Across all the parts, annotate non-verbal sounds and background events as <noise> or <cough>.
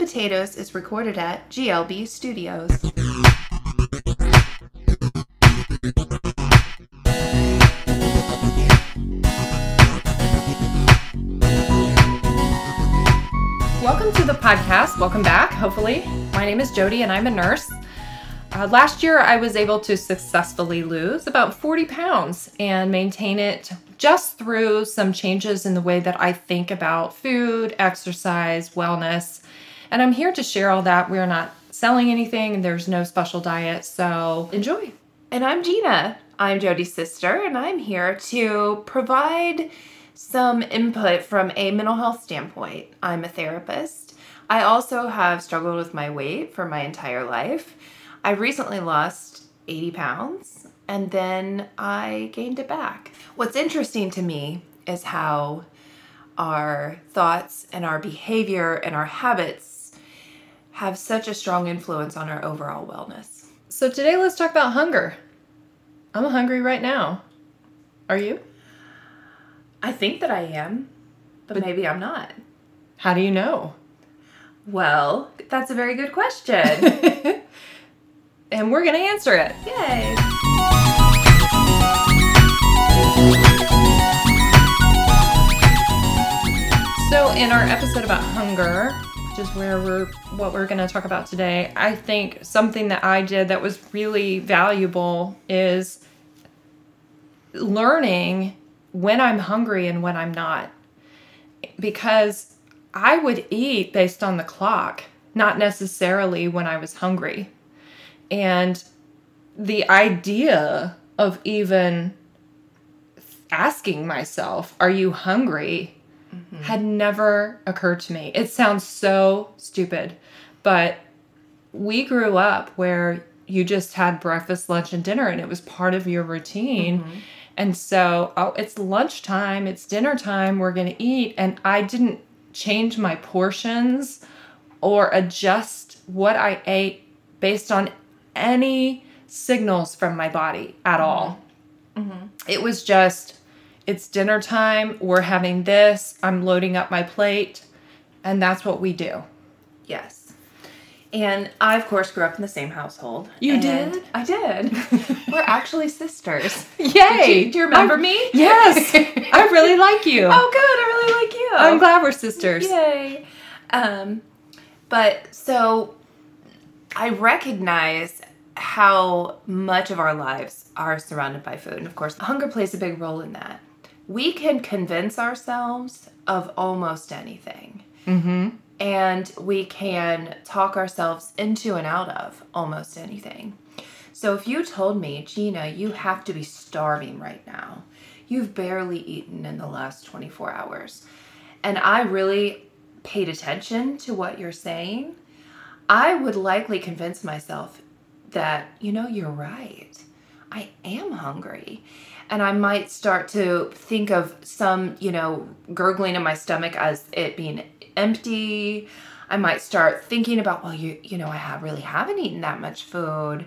Potatoes is recorded at GLB Studios. Welcome to the podcast. Welcome back, hopefully. My name is Jody and I'm a nurse. Uh, last year, I was able to successfully lose about 40 pounds and maintain it just through some changes in the way that I think about food, exercise, wellness. And I'm here to share all that. We're not selling anything, there's no special diet, so enjoy. And I'm Gina. I'm Jody's sister, and I'm here to provide some input from a mental health standpoint. I'm a therapist. I also have struggled with my weight for my entire life. I recently lost 80 pounds and then I gained it back. What's interesting to me is how our thoughts and our behavior and our habits have such a strong influence on our overall wellness. So, today let's talk about hunger. I'm hungry right now. Are you? I think that I am, but, but maybe I'm not. How do you know? Well, that's a very good question. <laughs> and we're going to answer it. Yay! So, in our episode about hunger, is where we're what we're going to talk about today, I think something that I did that was really valuable is learning when I'm hungry and when I'm not. Because I would eat based on the clock, not necessarily when I was hungry. And the idea of even asking myself, Are you hungry? Mm-hmm. had never occurred to me. It sounds so stupid, but we grew up where you just had breakfast, lunch, and dinner, and it was part of your routine. Mm-hmm. And so, oh, it's lunchtime, it's dinner time, we're going to eat. And I didn't change my portions or adjust what I ate based on any signals from my body at mm-hmm. all. Mm-hmm. It was just, it's dinner time, we're having this, I'm loading up my plate, and that's what we do. Yes. And I, of course, grew up in the same household. You did? I did. <laughs> We're actually sisters. Yay! You, do you remember I, me? Yes. <laughs> I really like you. Oh, good. I really like you. I'm glad we're sisters. Yay. Um, but so I recognize how much of our lives are surrounded by food. And of course, hunger plays a big role in that. We can convince ourselves of almost anything. Mm-hmm. And we can talk ourselves into and out of almost anything. So if you told me, Gina, you have to be starving right now, you've barely eaten in the last 24 hours, and I really paid attention to what you're saying, I would likely convince myself that, you know, you're right. I am hungry. And I might start to think of some, you know, gurgling in my stomach as it being empty. I might start thinking about, well, you, you know, I have really haven't eaten that much food.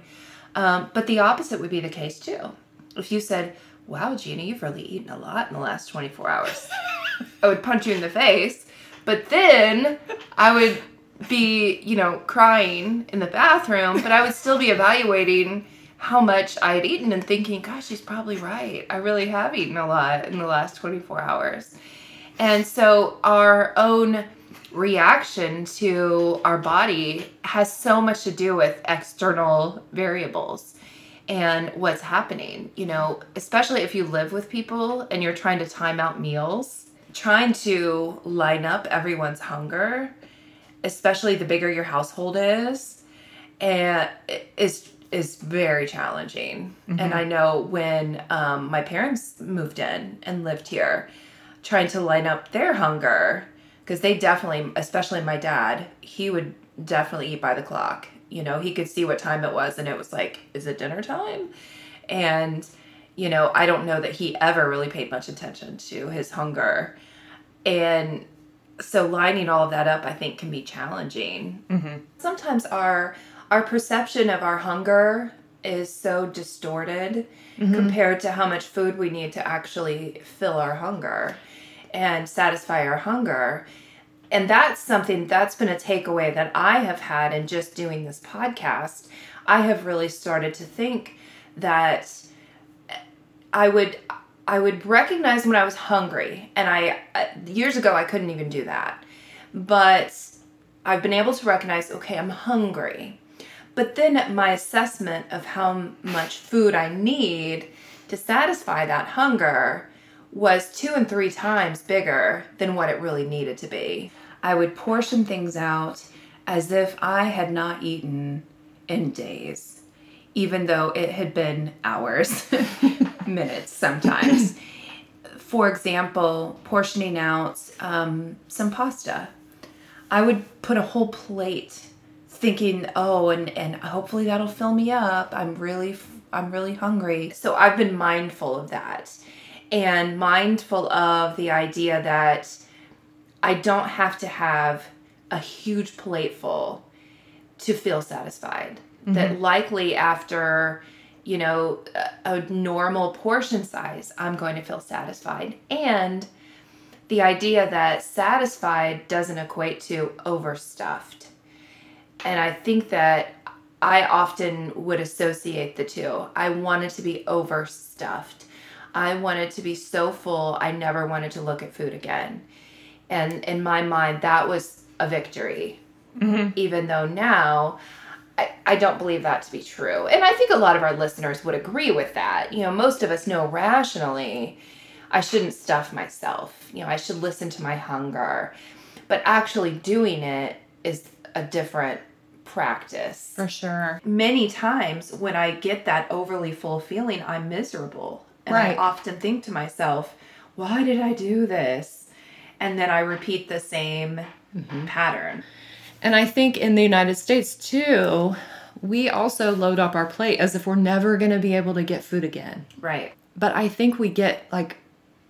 Um, but the opposite would be the case too. If you said, wow, Gina, you've really eaten a lot in the last 24 hours, <laughs> I would punch you in the face. But then I would be, you know, crying in the bathroom, but I would still be evaluating how much I had eaten and thinking, gosh, she's probably right. I really have eaten a lot in the last 24 hours. And so our own reaction to our body has so much to do with external variables and what's happening. You know, especially if you live with people and you're trying to time out meals, trying to line up everyone's hunger especially the bigger your household is, and is is very challenging. Mm-hmm. And I know when um, my parents moved in and lived here, trying to line up their hunger because they definitely, especially my dad, he would definitely eat by the clock. You know, he could see what time it was, and it was like, is it dinner time? And you know, I don't know that he ever really paid much attention to his hunger. And so lining all of that up i think can be challenging mm-hmm. sometimes our our perception of our hunger is so distorted mm-hmm. compared to how much food we need to actually fill our hunger and satisfy our hunger and that's something that's been a takeaway that I have had in just doing this podcast. I have really started to think that I would I would recognize when I was hungry, and I uh, years ago I couldn't even do that, but I've been able to recognize okay I'm hungry, but then my assessment of how much food I need to satisfy that hunger was two and three times bigger than what it really needed to be. I would portion things out as if I had not eaten in days, even though it had been hours, <laughs> minutes sometimes. <laughs> For example, portioning out um, some pasta. I would put a whole plate thinking, oh, and, and hopefully that'll fill me up. I'm really, I'm really hungry. So I've been mindful of that and mindful of the idea that I don't have to have a huge plateful to feel satisfied. Mm-hmm. That likely after, you know, a, a normal portion size, I'm going to feel satisfied. And the idea that satisfied doesn't equate to overstuffed. And I think that I often would associate the two. I wanted to be overstuffed. I wanted to be so full, I never wanted to look at food again. And in my mind, that was a victory. Mm-hmm. Even though now I, I don't believe that to be true. And I think a lot of our listeners would agree with that. You know, most of us know rationally I shouldn't stuff myself. You know, I should listen to my hunger. But actually doing it is a different practice. For sure. Many times when I get that overly full feeling, I'm miserable. And right. I often think to myself, why did I do this? And then I repeat the same mm-hmm. pattern. And I think in the United States too, we also load up our plate as if we're never going to be able to get food again. Right. But I think we get like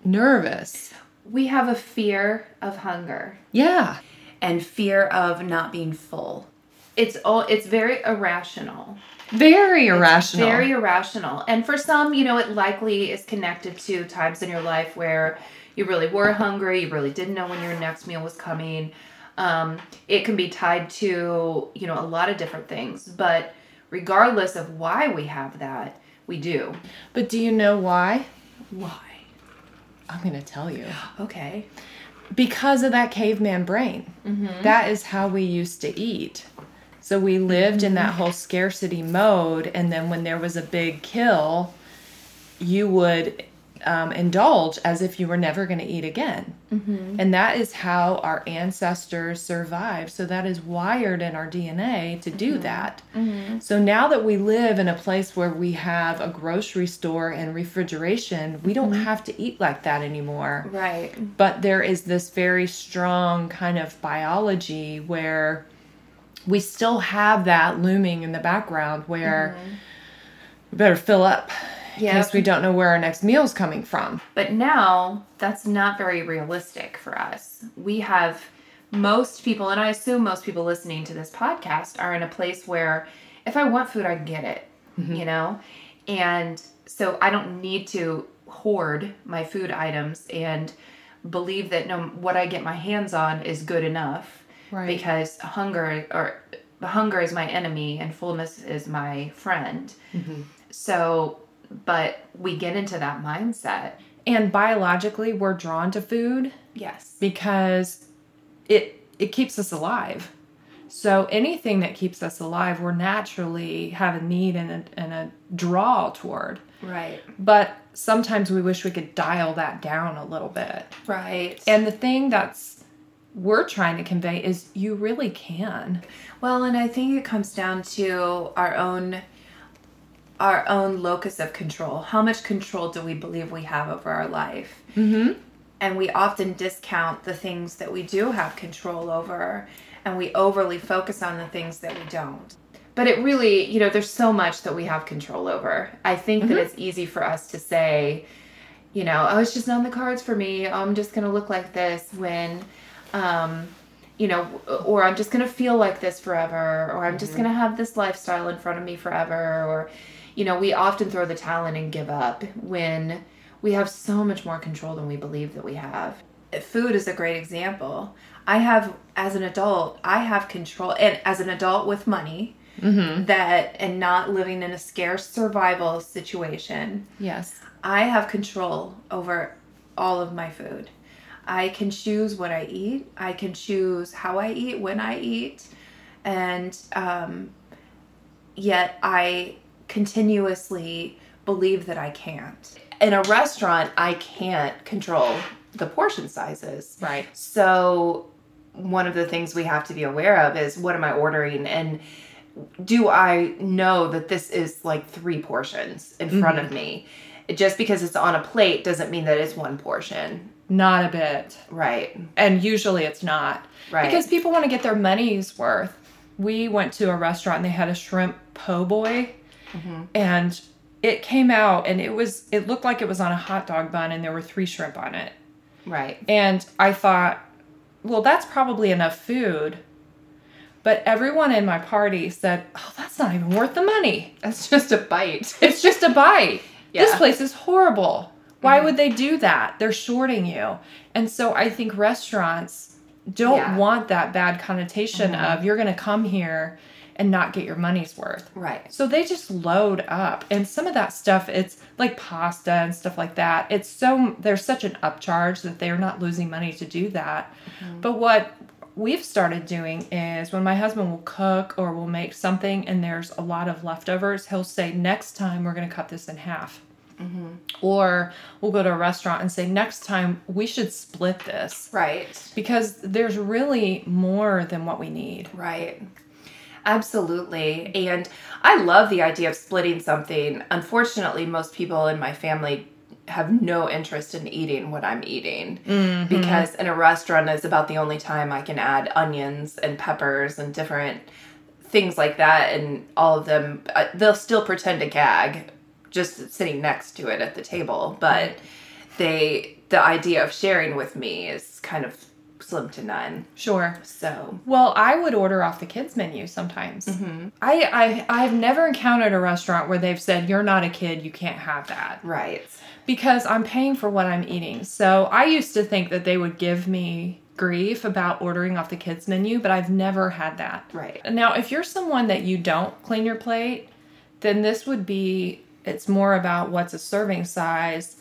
nervous. We have a fear of hunger. Yeah. And fear of not being full. It's all it's very irrational. Very irrational. It's very irrational. And for some, you know, it likely is connected to times in your life where you really were hungry, you really didn't know when your next meal was coming. Um, it can be tied to, you know, a lot of different things. But regardless of why we have that, we do. But do you know why? Why? I'm going to tell you. Okay. Because of that caveman brain. Mm-hmm. That is how we used to eat. So we lived mm-hmm. in that mm-hmm. whole scarcity mode. And then when there was a big kill, you would um, indulge as if you were never going to eat again. Mm-hmm. And that is how our ancestors survived. So that is wired in our DNA to do mm-hmm. that. Mm-hmm. So now that we live in a place where we have a grocery store and refrigeration, we don't mm-hmm. have to eat like that anymore. Right. But there is this very strong kind of biology where we still have that looming in the background where mm-hmm. we better fill up yep. in case we don't know where our next meal is coming from. But now that's not very realistic for us. We have most people, and I assume most people listening to this podcast are in a place where if I want food, I can get it, mm-hmm. you know? And so I don't need to hoard my food items and believe that no what I get my hands on is good enough right. because hunger or hunger is my enemy and fullness is my friend. Mm-hmm. So, but we get into that mindset. And biologically, we're drawn to food. Yes. Because it it keeps us alive. So anything that keeps us alive, we're naturally have a need and a, and a draw toward. Right. But sometimes we wish we could dial that down a little bit. Right. And the thing that's we're trying to convey is you really can. Well, and I think it comes down to our own our own locus of control. How much control do we believe we have over our life? Mm-hmm. And we often discount the things that we do have control over, and we overly focus on the things that we don't. But it really, you know, there's so much that we have control over. I think mm-hmm. that it's easy for us to say, you know, oh, it's just not on the cards for me. Oh, I'm just going to look like this when um, you know, or I'm just going to feel like this forever, or I'm mm-hmm. just going to have this lifestyle in front of me forever, or, you know, we often throw the towel in and give up when we have so much more control than we believe that we have. Food is a great example. I have, as an adult, I have control, and as an adult with money, that and not living in a scarce survival situation, Yes. I have control over all of my food. I can choose what I eat. I can choose how I eat, when I eat, and um, yet I continuously believe that I can't. In a restaurant, I can't control the portion sizes. Right. So, one of the things we have to be aware of is what am I ordering and do I know that this is like three portions in front of me? Just because it's on a plate doesn't mean that it's one portion. Not a bit. Right. And usually it's not. Right. Because people want to get their money's worth. We went to a restaurant and they had a shrimp po' boy. Mm-hmm. And it came out and it was it looked like it was on a hot dog bun and there were three shrimp on it. Right. And I thought, well, that's probably enough food. But everyone in my party said, oh, that's not even worth the money. That's just a bite. It's just a bite. <laughs> This place is horrible. Why mm-hmm. would they do that? They're shorting you. And so I think restaurants don't Yeah. want that bad connotation mm-hmm. of you're going to come here and not get your money's worth. right. So they just load up. And some of that stuff, it's like pasta and stuff like that. It's so, there's such an upcharge that they're not losing money to do that. Mm-hmm. But what we've started doing is when my husband will cook or will make something and there's a lot of leftovers, he'll say, next time we're going to cut this in half. Or we'll go to a restaurant and say, next time we should split this Right. because there's really more than what we need. Right. Absolutely. And I love the idea of splitting something. Unfortunately, most people in my family have no interest in eating what I'm eating because in a restaurant is about the only time I can add onions and peppers and different things like that and all of them uh, they'll still pretend to gag just sitting next to it at the table but they the idea of sharing with me is kind of slim to none Sure. so Well, I would order off the kids menu sometimes. Mm-hmm. I, I I've never encountered a restaurant where they've said you're not a kid, you can't have that right because I'm paying for what I'm eating. So I used to think that they would give me grief about ordering off the kids menu, but I've never had that. right Now, if you're someone that you don't clean your plate, then this would be it's more about what's a serving size.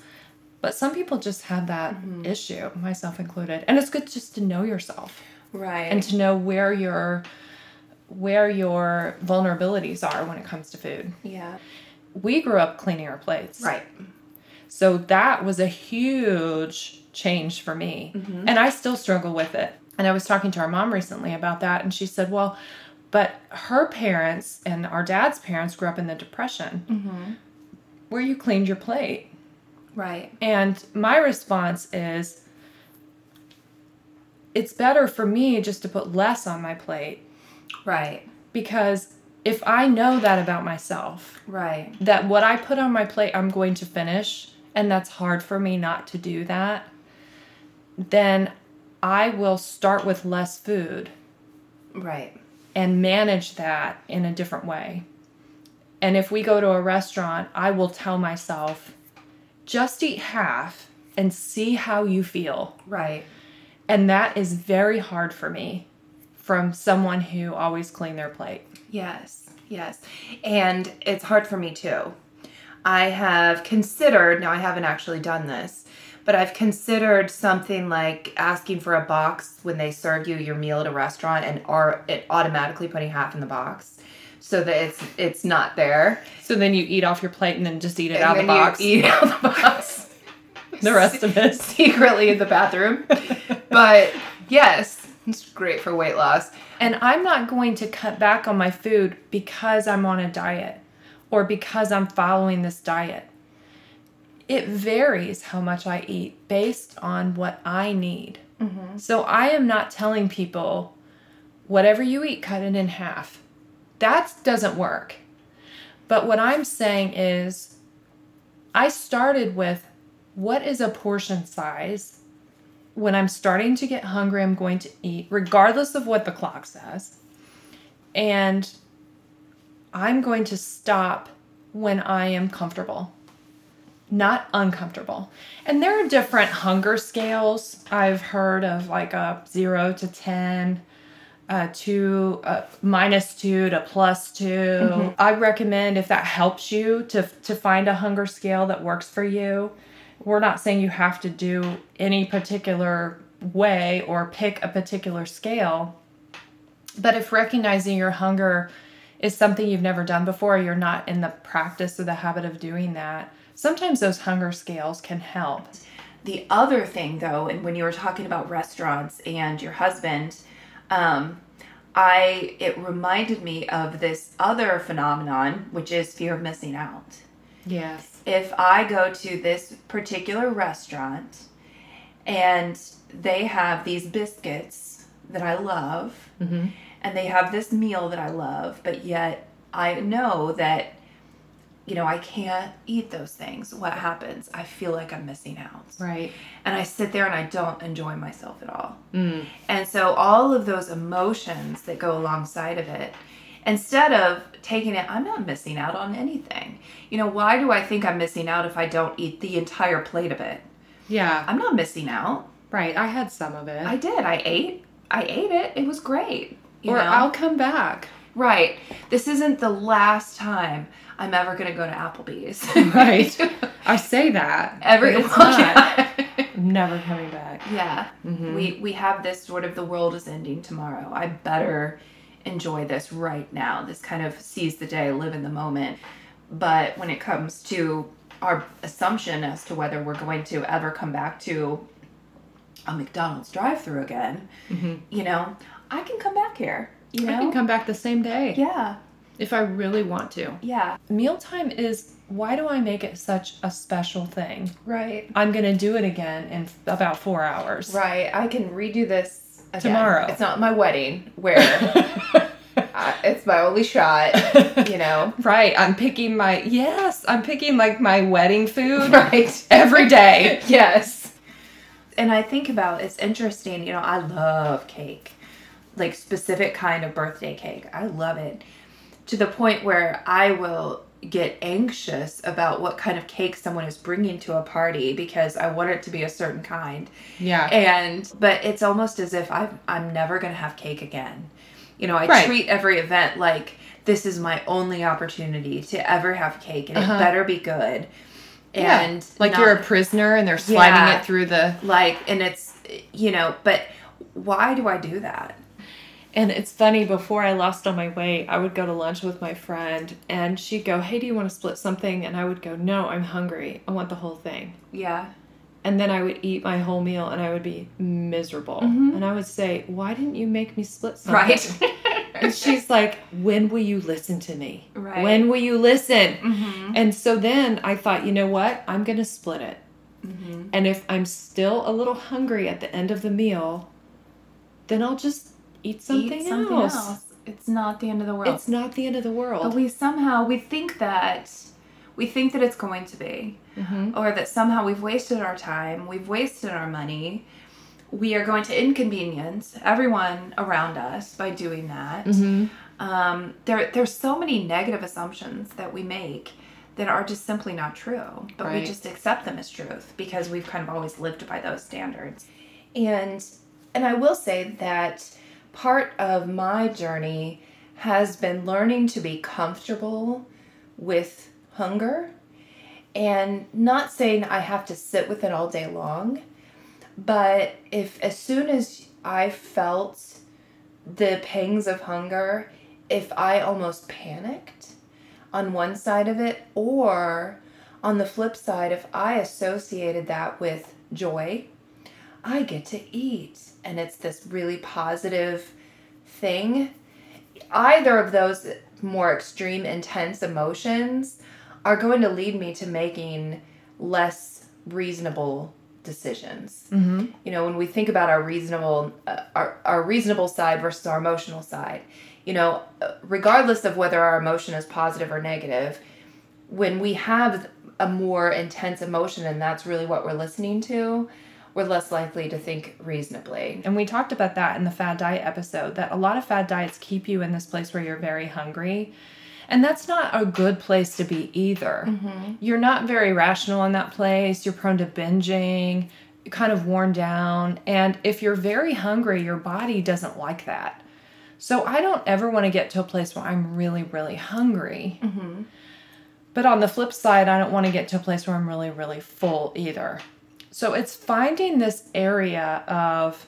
But some people just have that mm-hmm. issue, myself included. And it's good just to know yourself right and to know where your where your vulnerabilities are when it comes to food. yeah We grew up cleaning our plates. right So that was a huge change for me. Mm-hmm. And I still struggle with it. And I was talking to our mom recently about that, and she said, Well, but her parents and our dad's parents grew up in the Depression mm-hmm. Where you cleaned your plate. right. And my response is, it's better for me just to put less on my plate. Right. Because if I know that about myself, right. that what I put on my plate I'm going to finish, and that's hard for me not to do that, then I will start with less food right. and manage that in a different way. And if we go to a restaurant, I will tell myself, just eat half and see how you feel. right And that is very hard for me from someone who always clean their plate. yes yes and it's hard for me too i have considered now i haven't actually done this but i've considered something like asking for a box when they serve you your meal at a restaurant and are it automatically putting half in the box so that it's it's not there So then you eat off your plate and then just eat it and out of the box. you <laughs> eat out of the box the rest of it. <laughs> secretly in the bathroom but yes it's great for weight loss And I'm not going to cut back on my food because I'm on a diet or because I'm following this diet. It varies how much I eat based on what I need. Mm-hmm. So I am not telling people, whatever you eat, cut it in half. That doesn't work. But what I'm saying is, I started with what is a portion size when I'm starting to get hungry, I'm going to eat, regardless of what the clock says. And I'm going to stop when I am comfortable. not uncomfortable. And there are different hunger scales. I've heard of like a zero to 10, uh, two, uh, minus two to plus 2 Mm-hmm. I recommend if that helps you to, to find a hunger scale that works for you. We're not saying you have to do any particular way or pick a particular scale. But if recognizing your hunger is something you've never done before, you're not in the practice or the habit of doing that, sometimes those hunger scales can help. The other thing, though, and when you were talking about restaurants and your husband, um, I it reminded me of this other phenomenon, which is fear of missing out. Yes. If I go to this particular restaurant and they have these biscuits that I love, and they have this meal that I love, but yet I know that you know I can't eat those things. What happens? I feel like I'm missing out Right. and I sit there and I don't enjoy myself at all. Mm. And so all of those emotions that go alongside of it, instead of taking it, I'm not missing out on anything. You know, why do I think I'm missing out if I don't eat the entire plate of it? Yeah. I'm not missing out. Right. I had some of it. I did. I ate. I ate it. It was great. You or know? I'll come back. right. This isn't the last time I'm ever going to go to Applebee's. <laughs> Right. <laughs> I say that. Every it's <laughs> not. Yeah. Never coming back. Yeah. Mm-hmm. We we have this sort of the world is ending tomorrow. I better enjoy this right now. This kind of seize the day, live in the moment. But when it comes to our assumption as to whether we're going to ever come back to a McDonald's drive-through again, mm-hmm. you know, I can come back here. You know, I can come back the same day yeah, if I really want to. yeah, Mealtime is why do I make it such a special thing? right, I'm going to do it again in about four hours. right. I can redo this again. Tomorrow. It's not my wedding where I, <laughs> uh, it's my only shot. You know, <laughs> Right. I'm picking my, yes, I'm picking like my wedding food <laughs> right. every day. yes. And I think about it's interesting, you know, I love cake. Like specific kind of birthday cake. I love it. To the point where I will get anxious about what kind of cake someone is bringing to a party because I want it to be a certain kind. Yeah. And but it's almost as if I'm I'm never going to have cake again. You know, I Right. treat every event like this is my only opportunity to ever have cake and Uh-huh. it better be good. Yeah. And like not- you're a prisoner and they're sliding Yeah. it through the like and it's you know but why do i do that And it's funny, before I lost all my weight, I would go to lunch with my friend and she'd go, Hey, do you want to split something? And I would go, No, I'm hungry. I want the whole thing. yeah And then I would eat my whole meal and I would be miserable. And I would say, Why didn't you make me split something? right <laughs> And she's like, When will you listen to me? Right. When will you listen? Mhm. And so then I thought, you know what? I'm going to split it. Mhm. And if I'm still a little hungry at the end of the meal, then I'll just eat something, Eat something else. else. it's not the end of the world It's not the end of the world. but we somehow we think that we think that it's going to be Mhm. or that somehow we've wasted our time we've wasted our money we are going to inconvenience everyone around us by doing that Mhm. um, there there's so many negative assumptions that we make that are just simply not true but we just accept them as truth because we've kind of always lived by those standards and and I will say that part of my journey has been learning to be comfortable with hunger and not saying I have to sit with it all day long but if as soon as I felt the pangs of hunger, if I almost panicked on one side of it, or on the flip side, if I associated that with joy, I get to eat. And it's this really positive thing. Either of those more extreme, intense emotions are going to lead me to making less reasonable decisions Mm-hmm. you know when we think about our reasonable uh, our, our reasonable side versus our emotional side you know regardless of whether our emotion is positive or negative when we have a more intense emotion and that's really what we're listening to we're less likely to think reasonably And we talked about that in the fad diet episode that a lot of fad diets keep you in this place where you're very hungry. And that's not a good place to be either. Mm-hmm. You're not very rational in that place. You're prone to binging, kind of worn down. And if you're very hungry, your body doesn't like that. So I don't ever want to get to a place where I'm really, really hungry. Mm-hmm. But on the flip side, I don't want to get to a place where I'm really, really full either. So it's finding this area of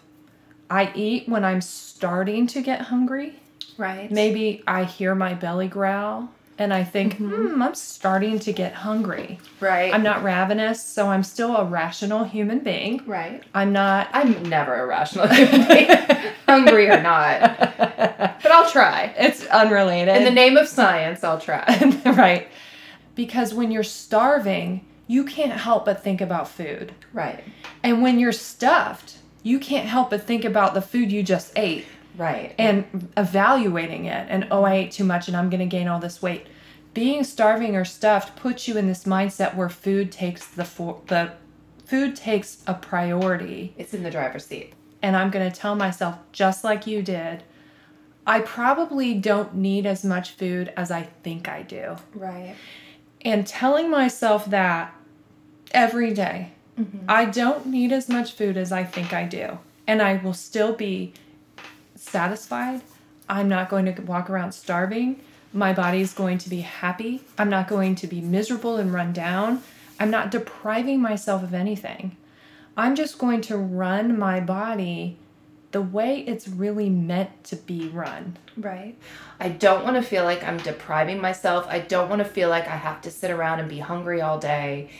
I eat when I'm starting to get hungry. Right. Maybe I hear my belly growl and I think, hmm, I'm starting to get hungry. Right. I'm not ravenous, so I'm still a rational human being. right. I'm not. I'm never a rational human being, <laughs> hungry or not. But I'll try. It's unrelated. In the name of science, I'll try. <laughs> right. Because when you're starving, you can't help but think about food. Right. And when you're stuffed, you can't help but think about the food you just ate Right. and evaluating it. And oh, I ate too much and I'm going to gain all this weight. Being starving or stuffed puts you in this mindset where food takes the for- the food takes a priority. it's in the driver's seat. And I'm going to tell myself just like you did, I probably don't need as much food as I think I do. Right. And telling myself that every day, mm-hmm. I don't need as much food as I think I do. And I will still be satisfied. I'm not going to walk around starving. My body is going to be happy. I'm not going to be miserable and run down. I'm not depriving myself of anything. I'm just going to run my body the way it's really meant to be run. Right. I don't want to feel like I'm depriving myself. I don't want to feel like I have to sit around and be hungry all day.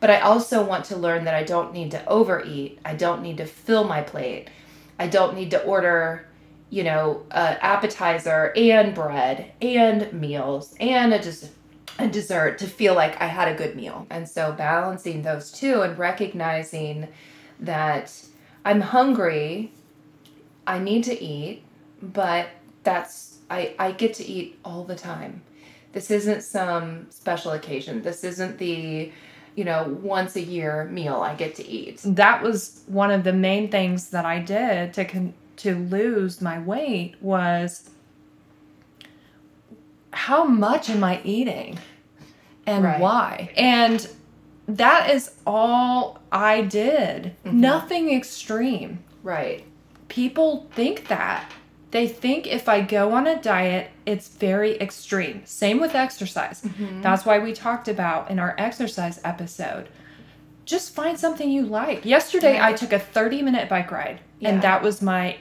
But I also want to learn that I don't need to overeat. I don't need to fill my plate. I don't need to order, you know, uh, appetizer and bread and meals and a des- a dessert to feel like I had a good meal. And so balancing those two and recognizing that I'm hungry, I need to eat, but that's I I get to eat all the time. This isn't some special occasion. This isn't the you know once a year meal I get to eat. that was one of the main things that I did to con- to lose my weight was how much am I eating and Right. why? And that is all I did. Mm-hmm. Nothing extreme. Right. People think that. They think if I go on a diet, it's very extreme. Same with exercise. Mm-hmm. That's why we talked about in our exercise episode. Just find something you like. Yesterday, I took a 30 minute bike ride, Yeah. and that was my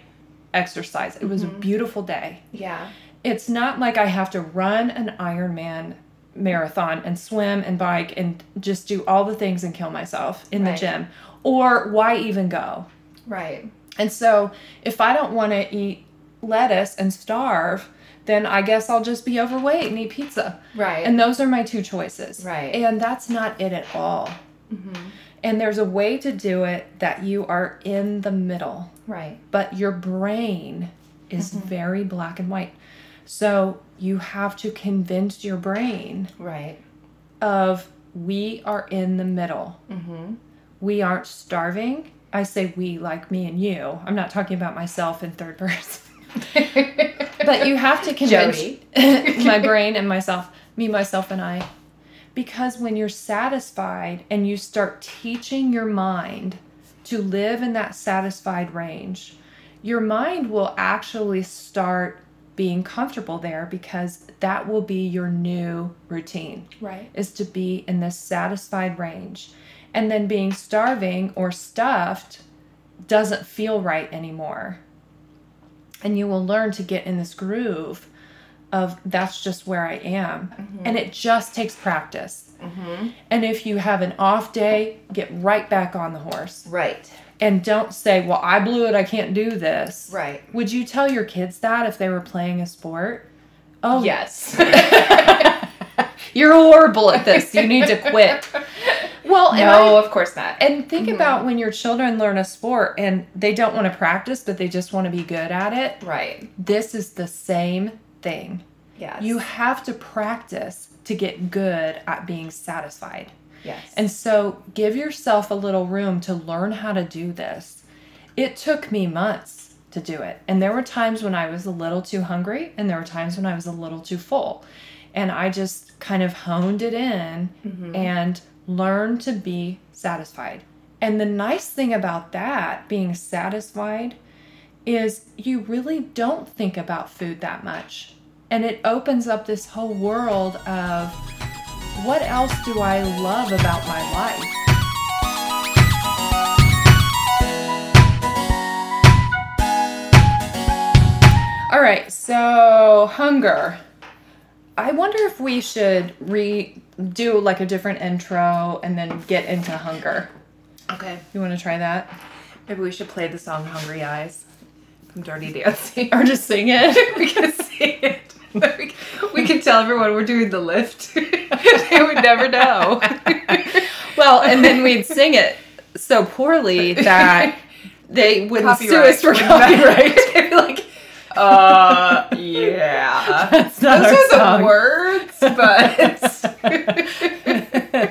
exercise. It was a mm-hmm. beautiful day. Yeah. It's not like I have to run an Ironman marathon and swim and bike and just do all the things and kill myself in the gym. Or why even go? Right. And so, if I don't want to eat lettuce and starve, then I guess I'll just be overweight and eat pizza. Right. And those are my two choices. Right. And that's not it at all. And there's a way to do it that you are in the middle, right. but your brain is very black and white. So, you have to convince your brain Right. of we are in the middle. Mm-hmm. We aren't starving. I say we like me and you. I'm not talking about myself in third person. <laughs> but you have to convince <laughs> my brain and myself, me, myself, and I. Because when you're satisfied and you start teaching your mind to live in that satisfied range, your mind will actually start being comfortable there because that will be your new routine Right. is to be in this satisfied range. And then being starving or stuffed doesn't feel right anymore. And you will learn to get in this groove of that's just where I am. Mm-hmm. And it just takes practice. Mm-hmm. And if you have an off day, get right back on the horse. Right. And don't say, well, I blew it, I can't do this. Right. Would you tell your kids that if they were playing a sport? Oh, Yes. <laughs> You're horrible at this. You need to quit. <laughs> Well, no, I- of course not. and think mm-hmm. about when your children learn a sport and they don't want to practice, but they just want to be good at it. right. This is the same thing. Yes. You have to practice to get good at being satisfied. Yes. And so give yourself a little room to learn how to do this. It took me months to do it. And there were times when I was a little too hungry, and there were times when I was a little too full. And I just kind of honed it in mm-hmm. and learned to be satisfied. And the nice thing about that, being satisfied, is you really don't think about food that much. And it opens up this whole world of what else do I love about my life? All right, so hunger. I wonder if we should re do like a different intro and then get into hunger. Okay. You want to try that? Maybe we should play the song Hungry Eyes from Dirty Dancing. Or just sing it? <laughs> we can sing it. We can, tell everyone we're doing the lift. <laughs> they would never know. <laughs> well, and then we'd sing it so poorly that they wouldn't sue us for copyright. They'd be like, uh, yeah. <laughs> Those are song. the words, but <laughs> <laughs>